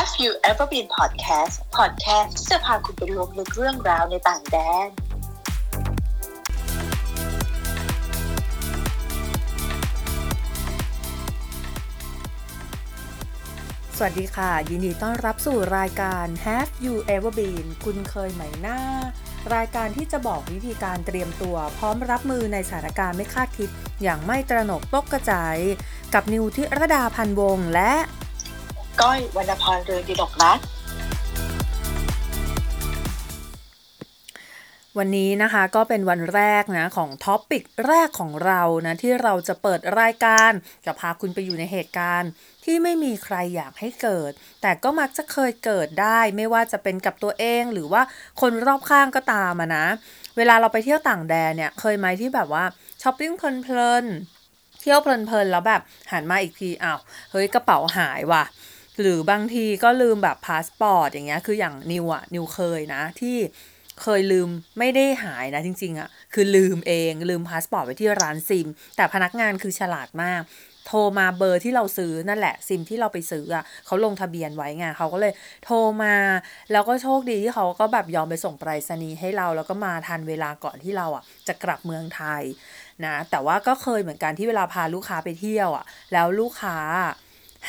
Have you ever been podcast podcast ที่จะพาคุณไปล้วงลึกเรื่องราวในต่างแดน สวัสดีค่ะ ยินดีต้อนรับสู่รายการ Have you ever been คุณเคยไหมหน้า รายการที่จะบอกวิธีการเตรียมตัว พร้อมรับมือในสถานการณ์ไม่คาดคิด อย่างไม่ตระหนกตกกระจายกับนิวทิรดาพันวงและ ก้อยวรรณพรเรืองดีดกรัตน์วันนี้นะคะก็เป็นวันแรกนะของท็อปปิกแรกของเรานะที่เราจะเปิดรายการจะพาคุณไปอยู่ในเหตุการณ์ ที่ไม่มีใครอยากให้เกิด แต่ก็มักจะเคยเกิดได้ ไม่ว่าจะเป็นกับตัวเองหรือว่าคนรอบข้างก็ตามนะ เวลาเราไปเที่ยวต่างแดนเนี่ยเคยไหมที่แบบว่าช้อปปิ้งเพลินเที่ยวเพลินๆแล้วแบบหันมาอีกทีอ้าวเฮ้ยกระเป๋าหายว่ะ หรือบางทีก็ลืมแบบพาสปอร์ตอย่างเงี้ยคืออย่างนิวอะนิวเคยนะที่เคยลืมไม่ได้หายนะจริงๆอะคือลืมเองลืมพาสปอร์ตไว้ที่ร้านซิม แต่พนักงานคือฉลาดมาก โทรมาเบอร์ที่เราซื้อนั่นแหละซิมที่เราไปซื้ออะเขาลงทะเบียนไว้ไงเขาก็เลยโทรมา แล้วก็โชคดีที่เขาก็แบบยอมไปส่งไปรษณีย์ให้เราแล้วก็มาทันเวลาก่อนที่เราอะจะกลับเมืองไทยนะแต่ว่าก็เคยเหมือนกันที่เวลาพาลูกค้าไปเที่ยวอะแล้วลูกค้า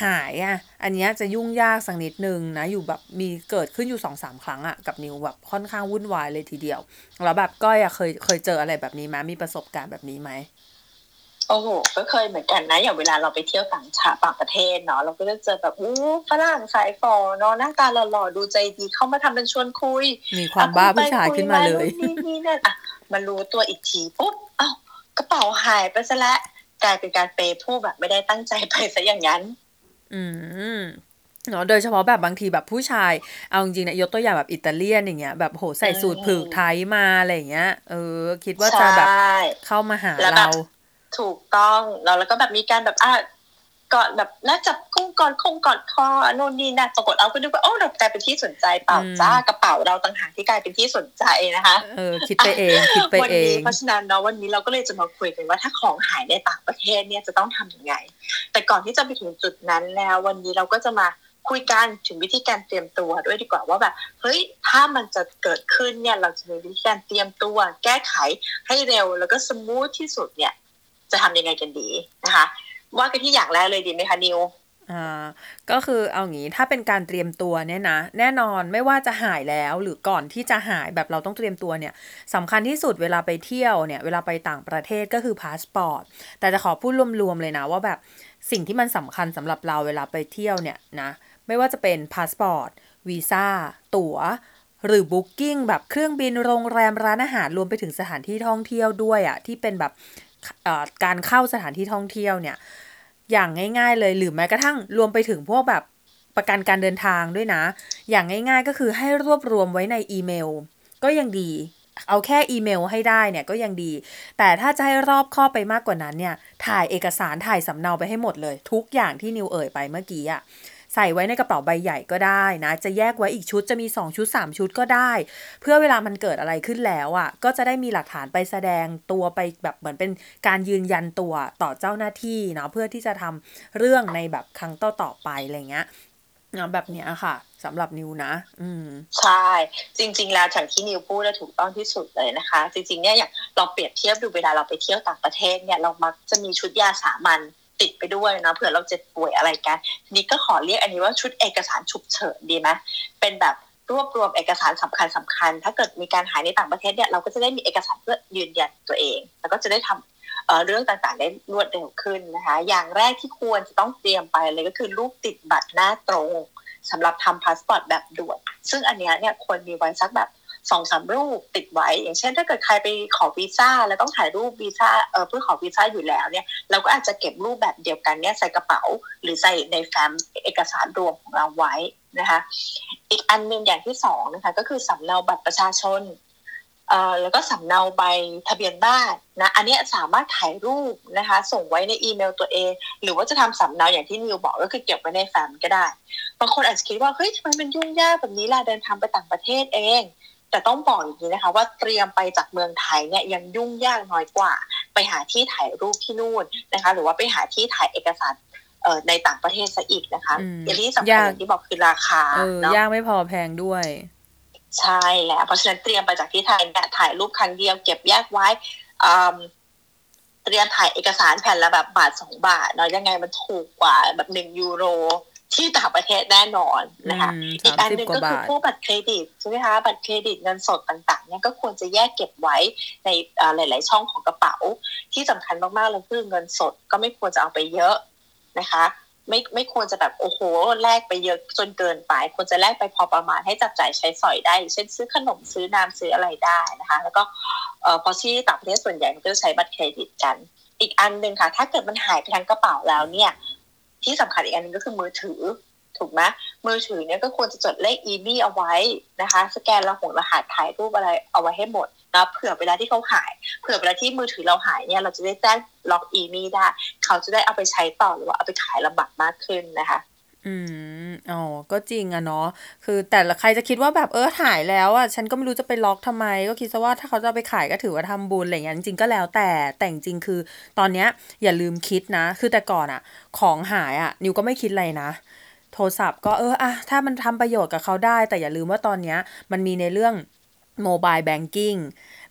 หายอะ อันเนี้ยจะยุ่งยากสักนิดนึงนะ อยู่แบบมีเกิดขึ้นอยู่สองสามครั้งอะกับนิวแบบค่อนข้างวุ่นวายเลยทีเดียว แล้วแบบก้อยอะเคยเคยเจออะไรแบบนี้ไหมมีประสบการณ์แบบนี้ไหมโอ้โหก็เคยเหมือนกันนะ อย่างเวลาเราไปเที่ยวต่างชาติต่างประเทศเนาะเราก็จะเจอแบบอู้ฝรั่งสายฟอเนาะหน้าตาหล่อๆดูใจดีเข้ามาทำเป็นชวนคุย มีความบ้าผู้ชายขึ้นมาเลยนี่นี่นั่นอะมารู้ตัวอีกทีปุ๊บอ้าวกระเป๋าหายไปซะแล้วกลายเป็นการเปย์ผู้แบบไม่ได้ตั้งใจไปซะอย่างนั้น อืมเนาะโดยเฉพาะแบบบางทีแบบผู้ชาย เอาจริงๆนะยกตัวอย่างแบบอิตาเลียนอย่างเงี้ยแบบโหใส่สูทผูกไทยมาอะไรอย่างเงี้ยเออ คิดว่าจะแบบใช่เข้ามาหาแล้วแบเราบถูกต้องแล้วแล้วก็แบบมีการแบบอะ กอดแบบน่าจับกุ้งกอดคงกอดคอโน่นนี่นั่นปรากฏเอาก็ดูว่าโอ้เรากลายเป็นที่สนใจเปล่าอืมจ้ากระเป๋าเราต่างหากที่กลายเป็นที่สนใจนะคะเออคิดไปเองคิดไปวันเอนี้งเพราะฉะนั้นเนาะวันนี้เราก็เลยจะมาคุยกันว่าถ้าของหายในต่างประเทศเนี่ยจะต้องทำยังไง แต่ก่อนที่จะไปถึงจุดนั้นแล้ววันนี้เราก็จะมาคุยกันถึงวิธีการเตรียมตัวด้วยดีกว่าว่าแบบเฮ้ยถ้ามันจะเกิดขึ้นเนี่ยเราจะมีวิธีการเตรียมตัว แก้ไขให้เร็วแล้วก็สมูทที่สุดเนี่ยจะทำยังไงกันดีนะคะ ว่ากันที่อย่างแรกเลยดีไหมคะนิวอ่าก็คือเอางี้ถ้าเป็นการเตรียมตัวเนี่ยนะ แน่นอนไม่ว่าจะหายแล้วหรือก่อนที่จะหายแบบเราต้องเตรียมตัวเนี่ยสำคัญที่สุดเวลาไปเที่ยวเนี่ย เวลาไปต่างประเทศก็คือพาสปอร์ตแต่จะขอพูดรวมๆเลยนะว่าแบบสิ่งที่มันสำคัญสำหรับเราเวลาไปเที่ยวเนี่ยนะไม่ว่าจะเป็นพาสปอร์ตวีซ่าตั๋วหรือ booking แบบเครื่องบินโรงแรมร้านอาหารรวมไปถึงสถานที่ท่องเที่ยวด้วยอะที่เป็นแบบอ่อการเข้าสถานที่ท่องเที่ยวเนี่ย อย่างง่าย ๆ เลยหรือแม้กระทั่งรวมไปถึงพวกแบบประกันการเดินทางด้วยนะ อย่างง่าย ๆ ก็คือให้รวบรวมไว้ในอีเมล ก็ยังดี เอาแค่อีเมลให้ได้เนี่ยก็ยังดี แต่ถ้าจะให้รอบคอบไปมากกว่านั้นเนี่ย ถ่ายเอกสารถ่ายสำเนาไปให้หมดเลย ทุกอย่างที่นิวเอ่ยไปเมื่อกี้อะ ใส่ไว้ในกระเป๋าใบใหญ่ก็ได้นะ จะแยกไว้อีกชุดจะมี 2 ชุด 3 ชุดก็ได้ เพื่อเวลามันเกิดอะไรขึ้นแล้วอะก็จะได้มีหลักฐานไปแสดงตัวไปแบบเหมือนเป็นการยืนยันตัวต่อเจ้าหน้าที่เนาะเพื่อที่จะทำเรื่องในแบบครั้งต่อต่อๆไปอะไรเงี้ยเนาะแบบเนี้ยค่ะสำหรับนิวนะ อืม ใช่ จริง ๆ แล้วอย่างที่นิวพูดนะถูกต้องที่สุดเลยนะคะ จริง ๆ เนี่ยอย่างเราเปรียบเทียบดูเวลาเราไปเที่ยวต่างประเทศเนี่ยเรามักจะมีชุดยาสามัญ ติดไปด้วยเนาะเผื่อเราเจ็บป่วยอะไรกันทีนี้ก็ขอเรียกอันนี้ว่าชุดเอกสารฉุกเฉินดีไหมเป็นแบบรวบรวมเอกสารสำคัญสคัญ ถ้าเกิดมีการหายในต่างประเทศเนี่ยเราก็จะได้มีเอกสารเพื่อยืนยันตัวเอง แล้วก็จะได้ทำเอ่อเรื่องต่างๆได้รวดเร็วขึ้นนะคะ อย่างแรกที่ควรจะต้องเตรียมไปเลยก็คือรูปติดบัตรหน้าตรงสำหรับทำพาสปอร์ตแบบด่วนซึ่งอันนี้เนี่ยควรมีไว้สักแบบ สองสามรูปติดไว้ อย่างเช่น ถ้าเกิดใครไปขอวีซ่าแล้วต้องถ่ายรูปวีซ่าเออเพื่อขอวีซ่าอยู่แล้วเนี่ยเราก็อาจจะเก็บรูปแบบเดียวกันเนี่ยใส่กระเป๋า หรือใส่ในแฟ้มเอกสารรวมของเราไว้นะคะอีกอันหนึ่งอย่างที่สองนะคะก็คือสำเนาบัตรประชาชนเอ่อแล้วก็สำเนาใบทะเบียนบ้านนะอันนี้สามารถถ่ายรูปนะคะส่งไว้ในอีเมลตัวเอง หรือว่าจะทำสำเนาอย่างที่นิวบอกก็คือเก็บไว้ในแฟ้มก็ได้ บางคนอาจจะคิดว่าเฮ้ยทำไมมันยุ่งยากแบบนี้ล่ะเดินทางไปต่างประเทศเอง แต่ต้องบอกอย่างนี้นะคะ ว่าเตรียมไปจากเมืองไทยเนี่ยยังยุ่งยากน้อยกว่า ไปหาที่ถ่ายรูปที่นู่นนะคะ หรือว่าไปหาที่ถ่ายเอกสารเอ่อในต่างประเทศซะอีกนะคะอืมอย่างที่สำคัญยากอย่างที่บอกคือราคาเออเนาะยากไม่พอแพงด้วยใช่แล้วเพราะฉะนั้นเตรียมไปจากที่ไทยเนี่ยถ่ายรูปครั้งเดียวเก็บแยกไว้อืมเตรียมถ่ายเอกสารแผ่นละแบบบาทสองบาทเนาะยังไงมันถูกกว่าแบบหนึ่งยูโร ที่ต่างประเทศแน่นอนนะคะอืมอีกอันห30นึ่งกว่าก็คือบาทพวกบัตรเครดิตใช่ไหมคะบัตรเครดิตเงินสดต่างๆเนี่ยก็ควรจะแยกเก็บไว้ในเอ่อหลาย ๆ ช่องของกระเป๋า ที่สำคัญมากๆเลยคือเงินสดก็ไม่ควรจะเอาไปเยอะนะคะ ไม่ไม่ควรจะแบบโอ้โหแลกไปเยอะจนเกินไป ควรจะแลกไปพอประมาณให้จับจ่ายใช้สอยได้อย่างเช่นซื้อขนมซื้อน้ำซื้ออะไรได้นะคะ แล้วก็เอ่อพอที่ต่างประเทศส่วนใหญ่มันก็จะใช้บัตรเครดิตกัน อีกอันหนึ่งค่ะ ถ้าเกิดมันหายไปทั้งกระเป๋าแล้วเนี่ย ที่สำคัญอีกอันหนึงก็คือมือถือถูกไหมมือถือเนี่ยก็ควรจะจดเลขอีมี่เอาไว้นะคะ สแกนรหัสรหัสถ่ายรูปอะไรเอาไว้ให้หมดนะเผื่อเวลาที่เขาหาย เผื่อเวลาที่มือถือเราหายเนี่ยเราจะได้แจ้งล็อกอีมี่ได้ เขาจะได้เอาไปใช้ต่อหรือว่าเอาไปขายลำบากมากขึ้นนะคะ อืม อ๋อ ก็จริงอะเนาะ คือแต่ละใครจะคิดว่าแบบเออหายแล้วอะฉันก็ไม่รู้จะไปล็อกทำไม ก็คิดซะว่าถ้าเขาจะเอาไปขายก็ถือว่าทำบุญอะไรอย่างเงี้ยจริงๆก็แล้วแต่แต่จริงๆคือ ตอนเนี้ยอย่าลืมคิดนะ คือแต่ก่อนอะของหายอะนิวก็ไม่คิดอะไรนะ โทรศัพท์ก็เอออะถ้ามันทำประโยชน์กับเขาได้ แต่อย่าลืมว่าตอนเนี้ยมันมีในเรื่อง mobile banking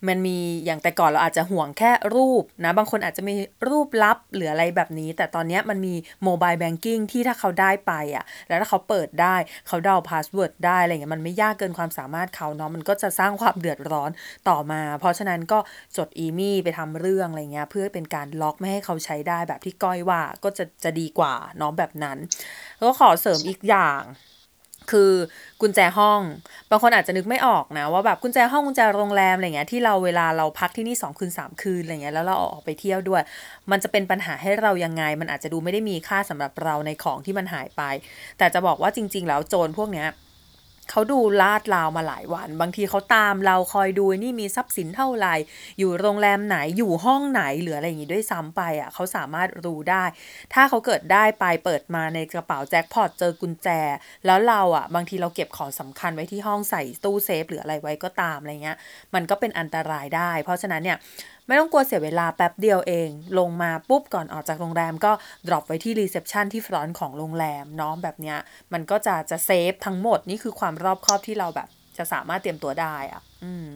มันมีอย่างแต่ก่อนเราอาจจะห่วงแค่รูปนะ บางคนอาจจะมีรูปลับหรืออะไรแบบนี้ แต่ตอนนี้มันมี mobile banking ที่ถ้าเขาได้ไปอะ แล้วถ้าเขาเปิดได้เขาเดา password ได้อะไรเงี้ยมันไม่ยากเกินความสามารถเขาเนาะมันก็จะสร้างความเดือดร้อนต่อมา เพราะฉะนั้นก็จด IMEI ไปทำเรื่องอะไรเงี้ยเพื่อเป็นการล็อกไม่ให้เขาใช้ได้แบบที่ก้อยว่าก็จะจะดีกว่าเนาะแบบนั้น แล้วขอเสริมอีกอย่าง คือกุญแจห้อง บางคนอาจจะนึกไม่ออกนะ ว่าแบบกุญแจห้องกุญแจโรงแรมอะไรเงี้ยที่เราเวลาเราพักที่นี่สองคืนสามคืนอะไรเงี้ยแล้วเราออกไปเที่ยวด้วย มันจะเป็นปัญหาให้เรายังไง มันอาจจะดูไม่ได้มีค่าสำหรับเราในของที่มันหายไป แต่จะบอกว่าจริง ๆ แล้วโจรพวกเนี้ย เขาดูลาดราวมาหลายวัน บางทีเขาตามเราคอยดูนี่มีทรัพย์สินเท่าไหร่ อยู่โรงแรมไหนอยู่ห้องไหนหรืออะไรอย่างงี้ด้วยซ้ำไปอะเขาสามารถรู้ได้ ถ้าเขาเกิดได้ไปเปิดมาในกระเป๋าแจ็คพอตเจอกุญแจ แล้วเราอะ บางทีเราเก็บของสำคัญไว้ที่ห้องใส่ตู้เซฟหรืออะไรไว้ก็ตามอะไรเงี้ยมันก็เป็นอันตรายได้ เพราะฉะนั้นเนี่ย ไม่ต้องกลัวเสียเวลาแป๊บเดียวเอง ลงมาปุ๊บก่อนออกจากโรงแรมก็ drop ไว้ที่ reception ที่ front ของโรงแรมเนาะแบบเนี้ยมันก็จะจะ safe ทั้งหมดนี่คือความรอบคอบที่เราแบบ จะสามารถเตรียมตัวได้อะ อืม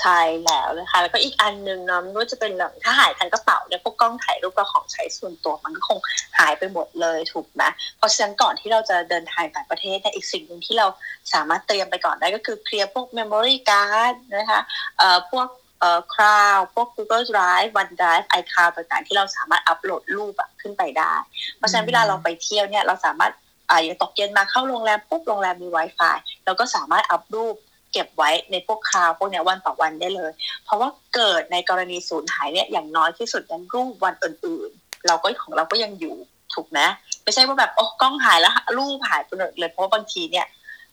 ใช่แล้วนะคะ แล้วก็อีกอันหนึ่งเนาะไม่ว่าจะเป็นแบบถ้าหายทั้งกระเป๋าเนี่ยพวกกล้องถ่ายรูปกับของใช้ส่วนตัวมันก็คงหายไปหมดเลยถูกไหมเพราะฉะนั้นก่อนที่เราจะเดินทางต่างประเทศเนี่ยอีกสิ่งหนึ่งที่เราสามารถเตรียมไปก่อนได้ก็คือเคลียร์พวก memory card นะคะเอ่อพวก เอ่อ cloud พวก Google Drive OneDrive iCloud ต่างๆ ที่เราสามารถอัปโหลดรูปอะขึ้นไปได้ เพราะฉะนั้นเวลาเราไปเที่ยวเนี่ยเราสามารถอ่าอย่างตกเย็นมาเข้าโรงแรมปุ๊บโรงแรมมี Wi-Fi เราก็สามารถอัปรูปเก็บไว้ในพวกคลาวพวกเนี้ยวันต่อวันได้เลย เพราะว่าเกิดในกรณีสูญหายเนี่ยอย่างน้อยที่สุดยันรูปวันอื่นๆ เราก็ของเราก็ยังอยู่ถูกไหมไม่ใช่ว่าแบบโอ้กล้องหายแล้วรูปหายไปหมดเลยเพราะว่าบางทีเนี่ย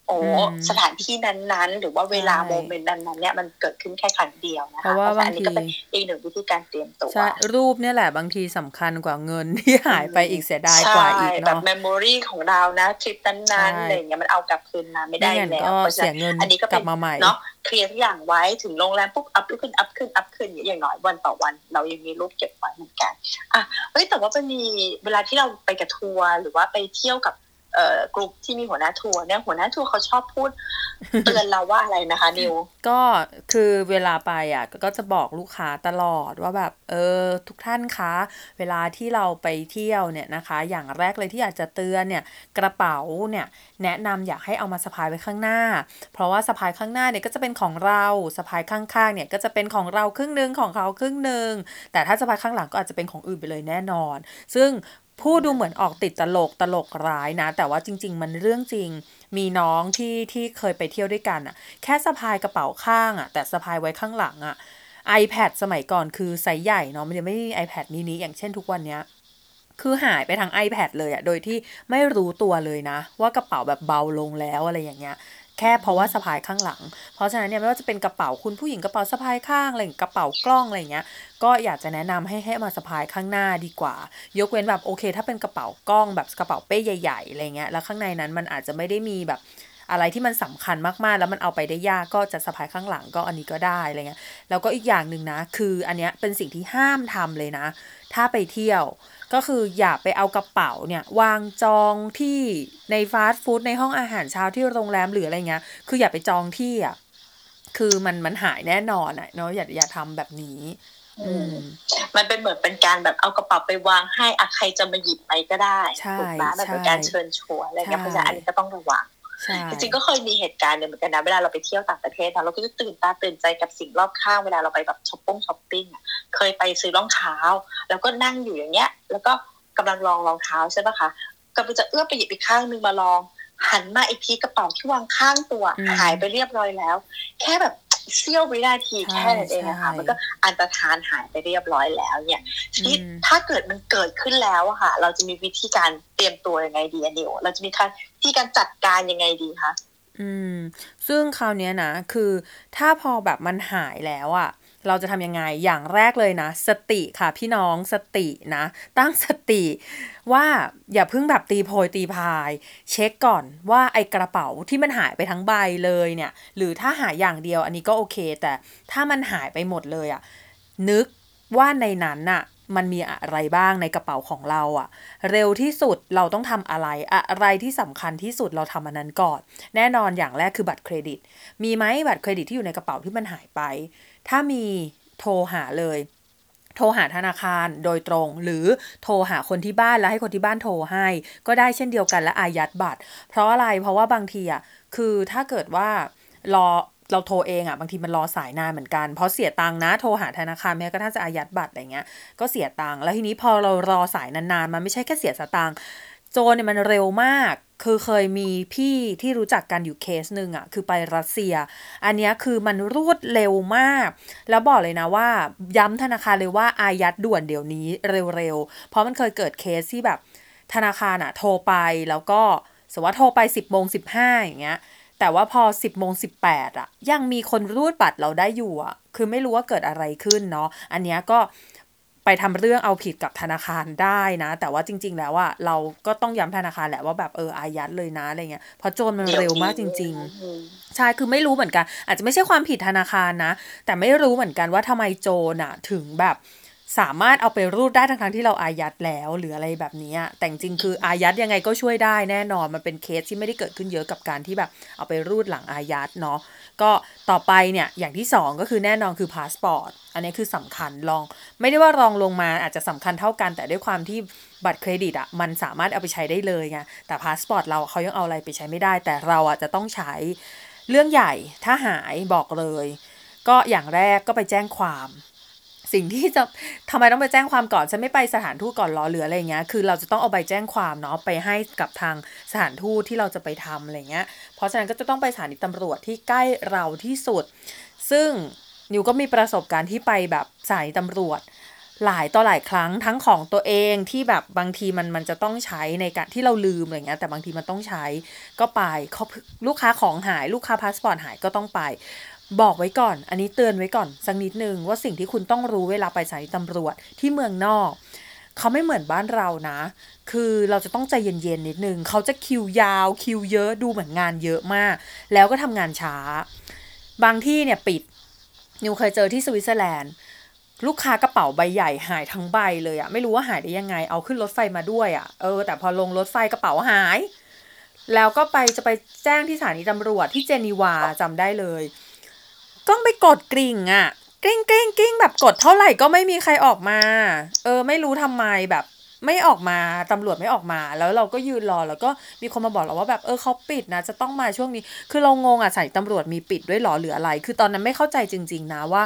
โอ้อืมสถานที่นั้นๆ หรือว่าเวลาใช่โมเมนต์นั้นๆเนี่ยมันเกิดขึ้นแค่ครั้งเดียวนะเพคะราะว่าเพราะฉะบานั้นงอันนี้ทีก็เป็นอีกหนึ่งวิธีการเตรียมตัวใช่รูปเนี่ยแหละบางทีสำคัญกว่าเงินที่หายไปอีกเสียดายกว่าอีกใช่แบเนาะบเมมโมรีของเรานะทริปนั้นใช่ๆอะไรอย่างเงี้ยมันเอากลับคืนมาไม่ได้ไม่งั้นแล้วก็เพราะฉะเสีนั้ยนเงินอันนี้ก็กเป็ลันบมาใหม่เนาะเคลียร์ทุกอย่างไว้ถึงโรงแรมปุ๊บอัพขึ้นอัพขึ้นอัพขึ้นอย่างน้อยวันต่อวัน เรายังมีรูปเก็บไว้เหมือนกันอะเฮ้ยแต่ว่ามันมีเวลาที่เราไปกับทัวร์หรือว่าไปเที่ยวกับ เอ่อกลุ่มที่มีหัวหน้าทัวร์เนี่ยหัวหน้าทัวร์เขาชอบพูดเตือนเราว่าอะไรนะคะนิวก็คือเวลาไปอะก็จะบอกลูกค้าตลอดว่าแบบเออทุกท่านคะ เวลาที่เราไปเที่ยวเนี่ยนะคะ อย่างแรกเลยที่อยากจะเตือนเนี่ยกระเป๋าเนี่ยแนะนำอยากให้เอามาสะพายไว้ข้างหน้า เพราะว่าสะพายข้างหน้าเนี่ยก็จะเป็นของเราสะพายข้างๆเนี่ยก็จะเป็นของเราครึ่งหนึ่งของเขาครึ่งหนึ่งแต่ถ้าสะพายข้างหลังก็อาจจะเป็นของอื่นไปเลยแน่นอน ซึ่ง พูดดูเหมือนออกติดตลกตลกร้ายนะ แต่ว่าจริง ๆ มันเรื่องจริง มีน้องที่ที่เคยไปเที่ยวด้วยกันอะแค่สะพายกระเป๋าข้างอะแต่สะพายไว้ข้างหลังอะ iPad สมัยก่อนคือไซส์ใหญ่เนาะมันยังไม่มี iPad mini อย่างเช่นทุกวันเนี้ยคือหายไปทาง iPad เลยอะโดยที่ไม่รู้ตัวเลยนะ ว่ากระเป๋าแบบเบาลงแล้วอะไรอย่างเงี้ย แค่เพราะว่าสะพายข้างหลัง เพราะฉะนั้นเนี่ยไม่ว่าจะเป็นกระเป๋าคุณผู้หญิงกระเป๋าสะพายข้างอะไรกระเป๋ากล้องอะไรอย่างเงี้ย ก็อยากจะแนะนำให้ให้มาสะพายข้างหน้าดีกว่า ยกเว้นแบบโอเค ถ้าเป็นกระเป๋ากล้องแบบกระเป๋าเป้ใหญ่ๆอะไรเงี้ยแล้วข้างในนั้นมันอาจจะไม่ได้มีแบบอะไรที่มันสำคัญมากๆ แล้วมันเอาไปได้ยากก็จะสะพายข้างหลังก็อันนี้ก็ได้อะไรเงี้ยแล้วก็อีกอย่างหนึ่งนะ คืออันเนี้ยเป็นสิ่งที่ห้ามทำเลยนะ ถ้าไปเที่ยว ก็คืออย่าไปเอากระเป๋าเนี่ย วางจองที่ในฟาสต์ฟู้ดในห้องอาหารเช้าที่โรงแรมหรืออะไรเงี้ย คืออย่าไปจองที่อะ คือมันมันหายแน่นอนอะเนาะอย่าอย่าทำแบบนี้อืมมันเป็นเหมือนเป็นการแบบเอากระเป๋าไปวางให้อะใครจะมาหยิบไปก็ได้ใช่ถูกไหมมันเป็นใช่การเชิญชวนอะไรเงี้ยใช่เพราะฉะนั้นอันนี้ก็ต้องระวังใช่ จริงๆก็เคยมีเหตุการณ์เนี่ยเหมือนกันนะเวลาเราไปเที่ยวต่างประเทศนะเราก็จะตื่นตาตื่นใจกับสิ่งรอบข้างเวลาเราไปแบบช้อปปิ้งช้อปปิ้งอะเคยไปซื้อรองเท้า แล้วก็นั่งอยู่อย่างเงี้ย แล้วก็กำลังลองรองเท้าใช่ปะคะก็จะเอื้อมไปหยิบอีกข้างนึงมาลองหันมาอีกทีกระเป๋าที่วางข้างตัวหายไปเรียบร้อยแล้ว แค่แบบ เสี้ยววินาทีแค่นั้นเองนะคะมันก็อันตรธานหายไปเรียบร้อยแล้วเนี่ยทีนี้ถ้าเกิดมันเกิดขึ้นแล้วอะค่ะ เราจะมีวิธีการเตรียมตัวยังไงดีอะนิวเราจะมีการที่การจัดการยังไงดีคะอืม ซึ่งคราวเนี้ยนะ คือถ้าพอแบบมันหายแล้วอะ เราจะทำยังไง อย่างแรกเลยนะ สติค่ะพี่น้องสตินะ ตั้งสติว่าอย่าเพิ่งแบบตีโพยตีพาย เช็คก่อนว่าไอ้กระเป๋าที่มันหายไปทั้งใบเลยเนี่ย หรือถ้าหายอย่างเดียวอันนี้ก็โอเค แต่ถ้ามันหายไปหมดเลยอะนึกว่าในนั้นน่ะมันมีอะไรบ้างในกระเป๋าของเราอะเร็วที่สุดเราต้องทำอะไร อะไรที่สำคัญที่สุดเราทำอันนั้นก่อน แน่นอนอย่างแรกคือบัตรเครดิต มีไหมบัตรเครดิตที่อยู่ในกระเป๋าที่มันหายไป ถ้ามีโทรหาเลย โทรหาธนาคารโดยตรง หรือโทรหาคนที่บ้านแล้วให้คนที่บ้านโทรให้ ก็ได้เช่นเดียวกันและอายัดบัตร เพราะอะไรเพราะว่าบางทีอะคือถ้าเกิดว่ารอเราโทรเองอะบางทีมันรอสายนานเหมือนกันเพราะเสียตังค์นะโทรหาธนาคารแม้กระทั่งจะอายัดบัตรอะไรเงี้ยก็เสียตังค์แล้วทีนี้พอเรารอสายนานๆมันไม่ใช่แค่เสียสตังค์โจรเนี่ยมันเร็วมาก คือเคยมีพี่ที่รู้จักกันอยู่เคสหนึ่งอะคือไปรัสเซีย อันนี้คือมันรวดเร็วมาก แล้วบอกเลยนะว่าย้ำธนาคารเลยว่าอายัดด่วนเดี๋ยวนี้เร็วๆ เพราะมันเคยเกิดเคสที่แบบธนาคารอะโทรไปแล้วก็สมมติว่าโทรไป 10โมง15อย่างเงี้ยแต่ว่าพอ 10โมง18อะยังมีคนรูดบัตรเราได้อยู่อะคือไม่รู้ว่าเกิดอะไรขึ้นเนาะอันนี้ก็ ไปทำเรื่องเอาผิดกับธนาคารได้นะ แต่ว่าจริง ๆ แล้วอะเราก็ต้องย้ำธนาคารแหละว่าแบบเอออายัดเลยนะอะไรเงี้ยเพราะโจรมันเร็วมากจริง ๆ ใช่คือไม่รู้เหมือนกัน อาจจะไม่ใช่ความผิดธนาคารนะ แต่ไม่รู้เหมือนกันว่าทำไมโจรอะถึงแบบ สามารถเอาไปรูดได้ทั้งๆที่เราอายัดแล้วหรืออะไรแบบนี้แต่จริงคืออายัดยังไงก็ช่วยได้แน่นอนมันเป็นเคสที่ไม่ได้เกิดขึ้นเยอะกับการที่แบบเอาไปรูดหลังอายัดเนาะก็ต่อไปเนี่ยอย่างที่สองก็คือแน่นอนคือพาสปอร์ตอันนี้คือสำคัญรอง ไม่ได้ว่ารองลงมาอาจจะสำคัญเท่ากัน แต่ด้วยความที่บัตรเครดิตอะมันสามารถเอาไปใช้ได้เลยไงแต่พาสปอร์ตเราเขายังเอาอะไรไปใช้ไม่ได้ แต่เราอะจะต้องใช้เรื่องใหญ่ถ้าหายบอกเลย ก็อย่างแรกก็ไปแจ้งความ สิ่งที่จะทำไมต้องไปแจ้งความก่อนฉันไม่ไปสถานทูตก่อนเหรอหรืออะไรเงี้ยคือเราจะต้องเอาใบแจ้งความเนาะไปให้กับทางสถานทูตที่เราจะไปทำอะไรเงี้ย เพราะฉะนั้นก็จะต้องไปสถานีตำรวจที่ใกล้เราที่สุด ซึ่งนิวก็มีประสบการณ์ที่ไปแบบสถานีตำรวจ หลายต่อหลายครั้งทั้งของตัวเองที่แบบบางทีมันมันจะต้องใช้ในการที่เราลืมอะไรเงี้ยแต่บางทีมันต้องใช้ก็ไปลูกค้าของหายลูกค้าพาสปอร์ตหายก็ต้องไป บอกไว้ก่อน อันนี้เตือนไว้ก่อนสักนิดนึงว่าสิ่งที่คุณต้องรู้เวลาไปสถานีตำรวจที่เมืองนอกเขาไม่เหมือนบ้านเรานะ คือเราจะต้องใจเย็นๆนิดนึง เขาจะคิวยาวคิวเยอะดูเหมือนงานเยอะมาก แล้วก็ทำงานช้า บางที่เนี่ยปิด นิวเคยเจอที่สวิตเซอร์แลนด์ ลูกค้ากระเป๋าใบใหญ่หายทั้งใบเลยอะไม่รู้ว่าหายได้ยังไง เอาขึ้นรถไฟมาด้วยอะเออแต่พอลงรถไฟกระเป๋าหาย แล้วก็ไปจะไปแจ้งที่สถานีตำรวจที่เจนีวาจำได้เลย ต้องไปกดกริ่งอะกริ่งกริ่งกริ่งแบบกดเท่าไหร่ก็ไม่มีใครออกมา เออ ไม่รู้ทำไมแบบ ไม่ออกมาตำรวจไม่ออกมาแล้วเราก็ยืนรอแล้วก็มีคนมาบอกเราว่าแบบเออเขาปิดนะ จะต้องมาช่วงนี้ คือเรางงอะใส่ตำรวจมีปิดด้วยหรอหรืออะไร คือตอนนั้นไม่เข้าใจจริง ๆ นะว่า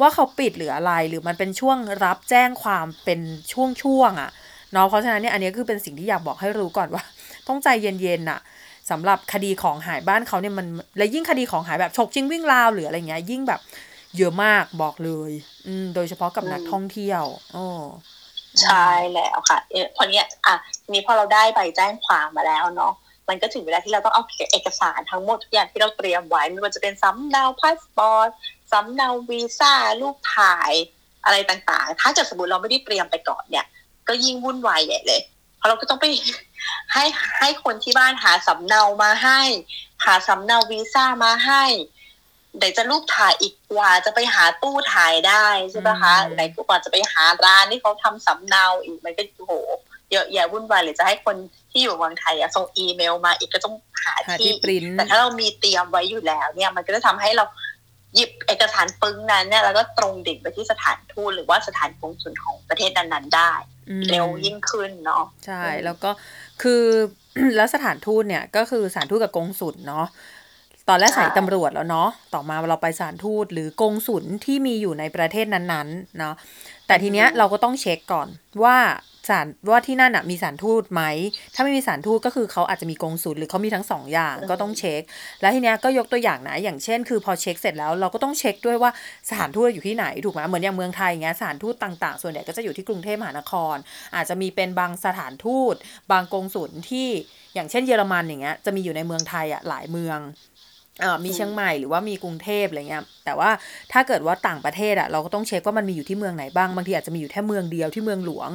ว่าเขาปิดหรืออะไรหรือมันเป็นช่วงรับแจ้งความเป็นช่วงๆอะเนาะเพราะฉะนั้นเนี่ยอันนี้คือเป็นสิ่งที่อยากบอกให้รู้ก่อนว่า ต้องใจเย็นๆอะ สำหรับคดีของหายบ้านเขาเนี่ยมันและยิ่งคดีของหายแบบฉกชิงวิ่งราวหรืออะไรเงี้ยยิ่งแบบเยอะมากบอกเลย อืม โดยเฉพาะกับนักท่องเที่ยวโอ้ใช่แล้วค่ะเออพอเนี้ยอะนี้พอเราได้ใบแจ้งความมาแล้วเนาะมันก็ถึงเวลาที่เราต้องเอาเอกสารทั้งหมดทุกอย่างที่เราเตรียมไว้ไม่ว่าจะเป็นสำเนาพาสปอร์ตสำเนาวีซ่ารูปถ่ายอะไรต่างๆ ถ้าเกิดสมมติเราไม่ได้เตรียมไปก่อนเนี่ย ก็ยิ่งวุ่นวายใหญ่เลย เพราะเราก็ต้องไปให้ให้คนที่บ้านหาสำเนามาให้ หาสำเนาวีซ่ามาให้เดี๋ยวจะรูปถ่ายอีกกว่าจะไปหาตู้ถ่ายได้ใช่ไหมคะไหนกว่าจะไปหาร้านที่เขาทำสำเนาอีกมันก็โหเยอะแยะวุ่นวายหรือจะให้คนที่อยู่เมืองไทยอะส่งอีเมลมาอีกก็ต้องหาหาที่ที่ปริ้นแต่ถ้าเรามีเตรียมไว้อยู่แล้ว เนี่ย มันก็จะทำให้เรา หยิบเอกสารปึ้งนั้นเนี่ยแล้วก็ตรงดิ่งไปที่สถานทูตหรือว่าสถานกงสุลของประเทศนั้นๆได้อืมเร็วยิ่งขึ้นเนาะใช่อืมแล้วก็คือแล้วสถานทูตเนี่ยก็คือสถานทูตกับกงสุลเนาะ ตอนแรกใส่ตำรวจแล้วเนาะต่อมาเราไปสถานทูตหรือกงสุลที่มีอยู่ในประเทศนั้นๆเนาะแต่ทีเนี้ยเราก็ต้องเช็คก่อนว่าสถานว่าที่นั่นอะมีสถานทูตไหม ถ้าไม่มีสถานทูตก็คือเขาอาจจะมีกงสุลหรือเขามีทั้งสองอย่างก็ต้องเช็ค แล้วทีเนี้ยก็ยกตัวอย่างนะ อย่างเช่น คือพอเช็คเสร็จแล้วเราก็ต้องเช็คด้วยว่าสถานทูตอยู่ที่ไหนถูกไหมเหมือนอย่างเมืองไทยอย่างเงี้ยสถานทูตต่างๆ ส่วนใหญ่ก็จะอยู่ที่กรุงเทพมหานคร อาจจะมีเป็นบางสถานทูต บางกงสุลที่อย่างเช่นเยอรมันอย่างเงี้ยจะมีอยู่ในเมืองไทยอะหลายเมืองเอ่อ มีเชียงใหม่หรือว่ามีกรุงเทพอะไรเงี้ยแต่ว่าถ้าเกิดว่าต่างประเทศอะเราก็ต้องเช็คว่ามันมีอยู่ที่เมืองไหนบ้างบางทีอาจจะมีอยู่แค่เมืองเดียวที่เมืองหลวง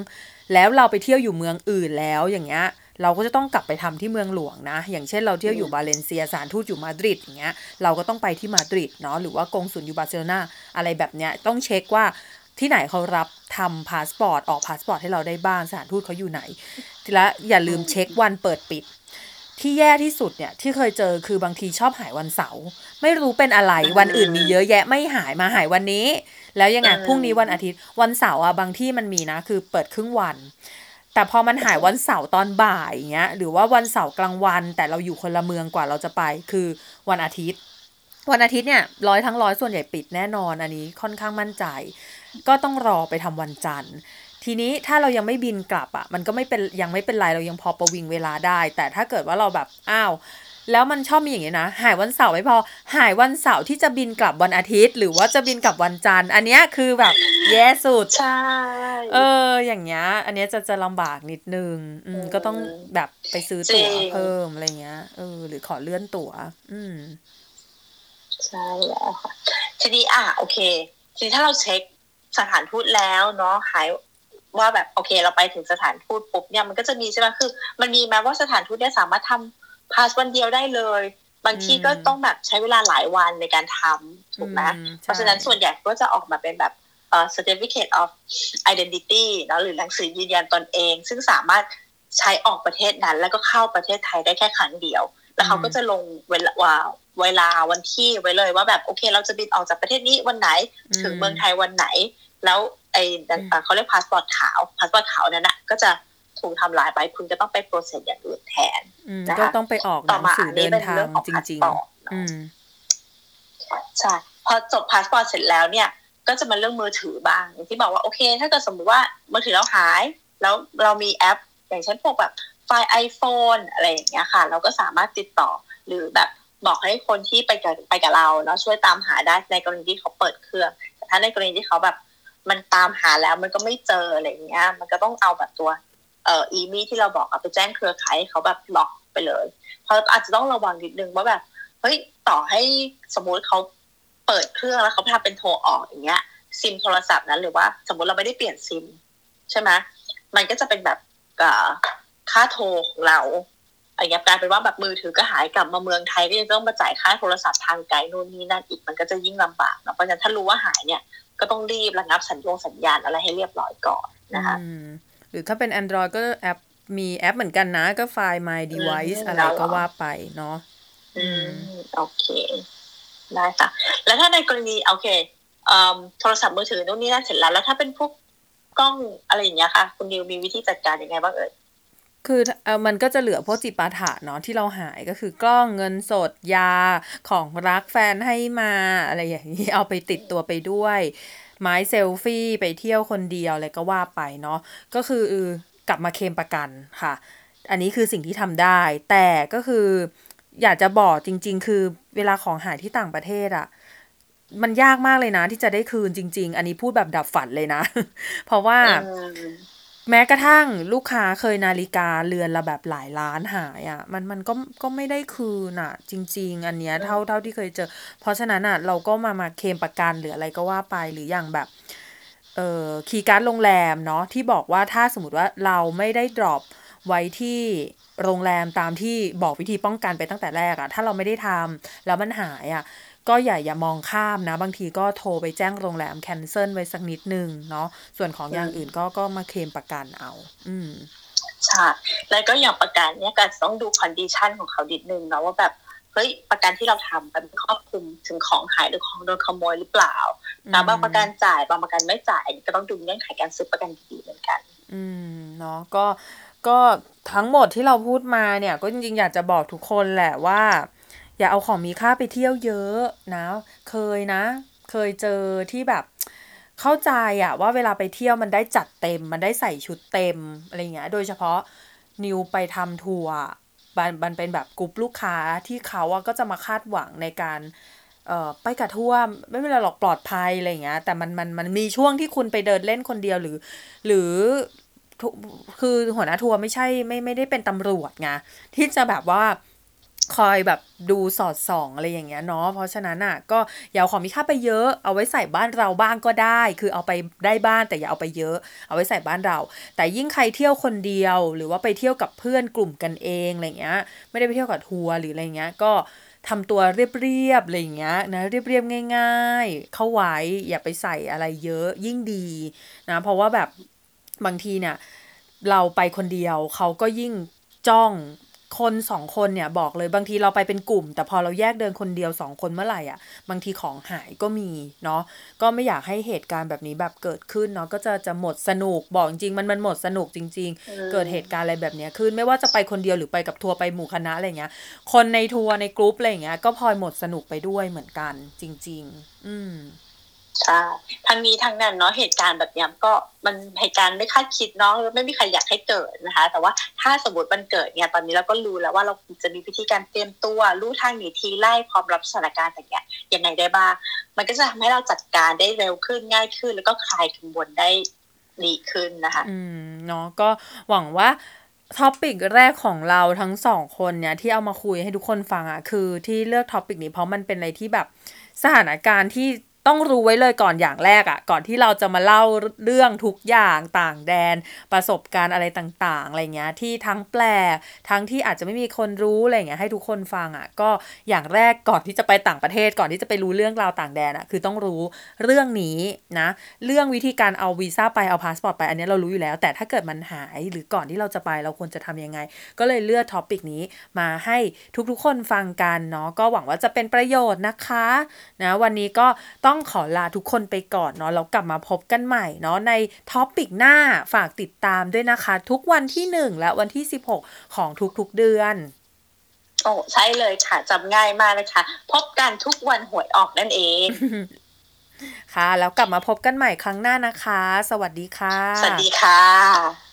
แล้วเราไปเที่ยวอยู่เมืองอื่นแล้วอย่างเงี้ยเราก็จะต้องกลับไปทำที่เมืองหลวงนะ อย่างเช่นเราเที่ยวอยู่บาเลนเซียสถานทูตอยู่มาดริดอย่างเงี้ยเราก็ต้องไปที่มาดริดเนาะหรือว่ากงสุลอยู่บาร์เซโลนาอะไรแบบเนี้ยต้องเช็คว่าที่ไหนเขารับทำพาสปอร์ตออกพาสปอร์ตให้เราได้บ้างสถานทูตเขาอยู่ไหนและอย่าลืมเช็ควันเปิดปิด ที่แย่ที่สุดเนี่ยที่เคยเจอคือบางทีชอบหายวันเสาร์ไม่รู้เป็นอะไรอืมวันอื่นมีเยอะแยะไม่หายมาหายวันนี้ แล้วยังไงอืมพรุ่งนี้วันอาทิตย์วันเสาร์อะบางที่มันมีนะคือเปิดครึ่งวัน แต่พอมันหายวันเสาร์ตอนบ่ายอย่างเงี้ยหรือว่าวันเสาร์กลางวัน แต่เราอยู่คนละเมืองกว่าเราจะไป คือวันอาทิตย์ วันอาทิตย์เนี่ยร้อยทั้งร้อยส่วนใหญ่ปิดแน่นอนอันนี้ค่อนข้างมั่นใจ ก็ต้องรอไปทำวันจันทร์ ทีนี้ถ้าเรายังไม่บินกลับอะมันก็ไม่เป็นยังไม่เป็นไรเรายังพอประวิงเวลาได้ แต่ถ้าเกิดว่าเราแบบอ้าวแล้วมันชอบมีอย่างนี้นะ หายวันเสาร์ไม่พอ หายวันเสาร์ที่จะบินกลับวันอาทิตย์ หรือว่าจะบินกลับวันจันทร์ อันเนี้ยคือแบบแย่สุด ใช่ เออ อย่างเงี้ย อันเนี้ยจะจะลำบากนิดนึงอืมอืม ก็ต้องแบบไปซื้อตั๋วจริงเพิ่มอะไรเงี้ย เออ หรือขอเลื่อนตั๋ว อืม ใช่แล้วค่ะ ทีนี้อะโอเค ทีนี้ถ้าเราเช็คสถานทูตแล้วเนาะ หาย ว่าแบบโอเค เราไปถึงสถานทูตปุ๊บเนี่ยมันก็จะมีใช่ไหมคือ มันมีแม้ว่าสถานทูตเนี่ยสามารถทำพาสวันเดียวได้เลย บางทีก็อืมต้องแบบใช้เวลาหลายวันในการทำถูกไหมอืมเพราะฉะนั้นใช่ส่วนใหญ่ก็จะออกมาเป็นแบบเอ่อ certificate of identity เนอะหรือหนังสือยืนยันตนเอง ซึ่งสามารถใช้ออกประเทศนั้น แล้วก็เข้าประเทศไทยได้แค่ครั้งเดียว แล้วเขาก็จะลงเวลาว่าเวลาวันที่ไว้เลยว่าแบบโอเค เราจะบินออกจากประเทศนี้วันไหนถึงเมืองไทยวันไหน แล้วไอ้นั่นเอ่อเขาเรียกพาสปอร์ตขาวพาสปอร์ตขาวนั้นน่ะก็จะถูกทำลายไปคุณจะต้องไปโปรเซสอย่างอื่นแทนอืมนะคะก็ต้องไปออกหต่อนังมาสือัอนนี้เดินเป็นทางเรื่องของจพาสริงปอร์ตๆอืมใช่พอจบพาสปอร์ตเสร็จแล้วเนี่ย ก็จะมาเรื่องมือถือบ้างอย่างที่บอกว่าโอเค ถ้าเกิดสมมุติว่ามือถือเราหาย แล้วเรามีแอป อย่างเช่นพวกแบบไฟล์ iPhone อะไรอย่างเงี้ยค่ะ เราก็สามารถติดต่อหรือแบบบอกให้คนที่ไปกับไปกับเราเนาะช่วยตามหาได้ในกรณีที่เขาเปิดเครื่องแต่ถ้าในกรณีที่เขาแบบ มันตามหาแล้วมันก็ไม่เจออะไรเงี้ย มันก็ต้องเอาแบบตัวเอ่ออีมีที่เราบอกเอาไปแจ้งเครือข่ายเขาแบบล็อกไปเลย เพราะอาจจะต้องระวังนิดนึงว่าแบบเฮ้ยต่อให้สมมุติเขาเปิดเครื่องแล้วเขาทำเป็นโทรออกอย่างเงี้ยซิมโทรศัพท์นั้นหรือว่าสมมุติเราไม่ได้เปลี่ยนซิมใช่ไหมมันก็จะเป็นแบบค่าโทรของเราอย่างเงี้ยกลายเป็นว่าแบบมือถือก็หายกลับมาเมืองไทยก็ยังต้องมาจ่ายค่าโทรศัพท์ทางไกลนู่นนี่นั่นอีกมันก็จะยิ่งลำบากเนาะเพราะฉะนั้นถ้ารู้ว่าหายเนี่ย ก็ต้องรีบระงับสัญญงสัญญาณอะไรให้เรียบร้อยก่อนนะคะอืมหรือถ้าเป็น Android ก็แอปมีแอปเหมือนกันนะ ก็ไฟล์ My Device อืมอะไรแล้วเหรอก็ว่าไปเนาะอืม โอเค ได้ค่ะ แล้วถ้าในกรณี โอเคเอ่อโทรศัพท์มือถือนู่นนี่นั่นเสร็จแล้ว แล้วถ้าเป็นพวกกล้องอะไรอย่างเงี้ยค่ะ คุณนิวมีวิธีจัดการยังไงบ้างเอ่ย คือเออมันก็จะเหลือพวกจิปาถะเนาะที่เราหายก็คือกล้องเงินสดยาของรักแฟนให้มาอะไรอย่างนี้เอาไปติดตัวไปด้วย ไม้เซลฟี่ไปเที่ยวคนเดียวอะไรก็ว่าไปเนาะก็คืออกลับมาเคมประกันค่ะ อันนี้คือสิ่งที่ทำได้ แต่ก็คืออยากจะบอกจริง ๆ คือเวลาของหายที่ต่างประเทศอะมันยากมากเลยนะที่จะได้คืนจริง ๆ อันนี้พูดแบบดับฝันเลยนะ เพราะว่า แม้กระทั่งลูกค้าเคยนาฬิกาเรือนละแบบหลายล้านหายอะ่ะมันมันก็ก็ไม่ได้คืนอะ จริง ๆ อันเนี้ยเท่าเท่าที่เคยเจอ เพราะฉะนั้นอะเราก็มามาเคลมประกันหรืออะไรก็ว่าไปหรืออย่างแบบเอ่อคีย์การ์ดโรงแรมเนาะที่บอกว่าถ้าสมมติว่าเราไม่ได้ drop ไว้ที่โรงแรมตามที่บอกวิธีป้องกันไปตั้งแต่แรกอะถ้าเราไม่ได้ทำแล้วมันหายอะ ก็อย่าอย่ามองข้ามนะ บางทีก็โทรไปแจ้งโรงแรม cancel ไว้สักนิดนึงเนาะส่วนของอย่างอื่นก็ก็มาเคลมประกันเอา อืมใช่แล้วก็อย่างประกันเนี่ยก็ต้องดูคอนดิชันของเขาดิดนึงเนาะว่าแบบเฮ้ยประกันที่เราทำมันครอบคลุมถึงของหายหรือของโดนขโมยหรือเปล่านะบางประกันจ่ายบางประกันไม่จ่ายอันนี้ก็ต้องดูเงื่อนไขการซื้อประกันดีเหมือนกัน อืมเนาะก็ก็ทั้งหมดที่เราพูดมาเนี่ย ก็จริงๆอยากจะบอกทุกคนแหละว่า อย่าเอาของมีค่าไปเที่ยวเยอะนะ เคยนะ เคยเจอที่แบบเข้าใจอะว่าเวลาไปเที่ยวมันได้จัดเต็ม มันได้ใส่ชุดเต็มอะไรเงี้ย โดยเฉพาะนิวไปทำทัวร์มันมันเป็นแบบกลุ่มลูกค้าที่เขาอะก็จะมาคาดหวังในการเอ่อไปกับทัวร์ไม่เป็นไรหรอกปลอดภัยอะไรเงี้ย แต่มันมันมันมีช่วงที่คุณไปเดินเล่นคนเดียวหรือ หรือคือหัวหน้าทัวร์ไม่ใช่ไม่ไม่ได้เป็นตำรวจไงที่จะแบบว่า คอยแบบดูสอดส่องอะไรอย่างเงี้ยเนาะเพราะฉะนั้นอะก็อย่าเอาของมีค่าไปเยอะเอาไว้ใส่บ้านเราบ้างก็ได้ คือเอาไปได้บ้านแต่อย่าเอาไปเยอะ เอาไว้ใส่บ้านเรา แต่ยิ่งใครเที่ยวคนเดียว หรือว่าไปเที่ยวกับเพื่อนกลุ่มกันเองอะไรเงี้ย ไม่ได้ไปเที่ยวกับทัวร์หรืออะไรเงี้ยก็ทำตัวเรียบๆอะไรอย่างเงี้ยนะเรียบๆง่าย ๆ เข้าไว้อย่าไปใส่อะไรเยอะยิ่งดีนะเพราะว่าแบบบางทีเนี่ยเราไปคนเดียวเขาก็ยิ่งจ้อง คนสองคนเนี่ยบอกเลยบางทีเราไปเป็นกลุ่ม แต่พอเราแยกเดินคนเดียวสองคนเมื่อไหร่อะ บางทีของหายก็มีเนาะก็ไม่อยากให้เหตุการณ์แบบนี้แบบเกิดขึ้นเนาะก็จะจะหมดสนุกบอกจริงมันมันหมดสนุกจริง ๆ เกิดเหตุการณ์อะไรแบบเนี้ยขึ้นไม่ว่าจะไปคนเดียวหรือไปกับทัวร์ไปหมู่คณะอะไรเงี้ย คนในทัวร์ในกรุ๊ปอะไรเงี้ยก็พลอยหมดสนุกไปด้วยเหมือนกันจริง ๆ อืม ใช่ทั้งนี้ทั้งนั้นเนาะเหตุการณ์แบบนี้ก็มันเหตุการณ์ไม่คาดคิดเนาะไม่มีใครอยากให้เกิดนะคะ แต่ว่าถ้าสมมติมันเกิดเนี่ยตอนนี้เราก็รู้แล้วว่าเราจะมีวิธีการเตรียมตัวรู้ทางหนีทีไล่พร้อมรับสถานการณ์อย่างเงี้ยยังไงได้บ้าง มันก็จะทำให้เราจัดการได้เร็วขึ้นง่ายขึ้น แล้วก็คลายกังวลได้ดีขึ้นนะคะ อืมเนาะก็หวังว่า topic แรกของเราทั้งสองคนเนี่ยที่เอามาคุยให้ทุกคนฟังอะ่ะคือที่เลือก topic นี้เพราะมันเป็นอะไรที่แบบสถานการณ์ที่ ต้องรู้ไว้เลยก่อนอย่างแรกอะ่ะ ก่อนที่เราจะมาเล่าเรื่องทุกอย่างต่างแดน ประสบการณ์อะไรต่างๆอะไรเงี้ยที่ทั้งแปลกทั้งที่อาจจะไม่มีคนรู้อะไรเงี้ยให้ทุกคนฟังอะ่ะ ก็อย่างแรกก่อนที่จะไปต่างประเทศก่อนที่จะไปรู้เรื่องราวต่างแดนอะ่ะคือต้องรู้เรื่องนี้นะเรื่องวิธีการเอาวีซ่าไปเอาพาสปอร์ตไปอันนี้เรารู้อยู่แล้ว แต่ถ้าเกิดมันหายหรือก่อนที่เราจะไปเราควรจะทำยังไง ก็เลยเลือก topic นี้มาให้ทุกๆคนฟังกันเนาะก็หวังว่าจะเป็นประโยชน์นะคะนะวันนี้ก็ต้องขอลาทุกคนไปก่อนเนาะแล้วกลับมาพบกันใหม่เนาะในท็อปิกหน้าฝากติดตามด้วยนะคะ ทุกวันที่ 1 และวันที่ 16 ของทุกๆเดือนโอ้ใช่เลยค่ะจำง่ายมากเลยค่ะพบกันทุกวันหวยออกนั่นเอง ค่ะ แล้วกลับมาพบกันใหม่ครั้งหน้านะคะ สวัสดีค่ะ สวัสดีค่ะ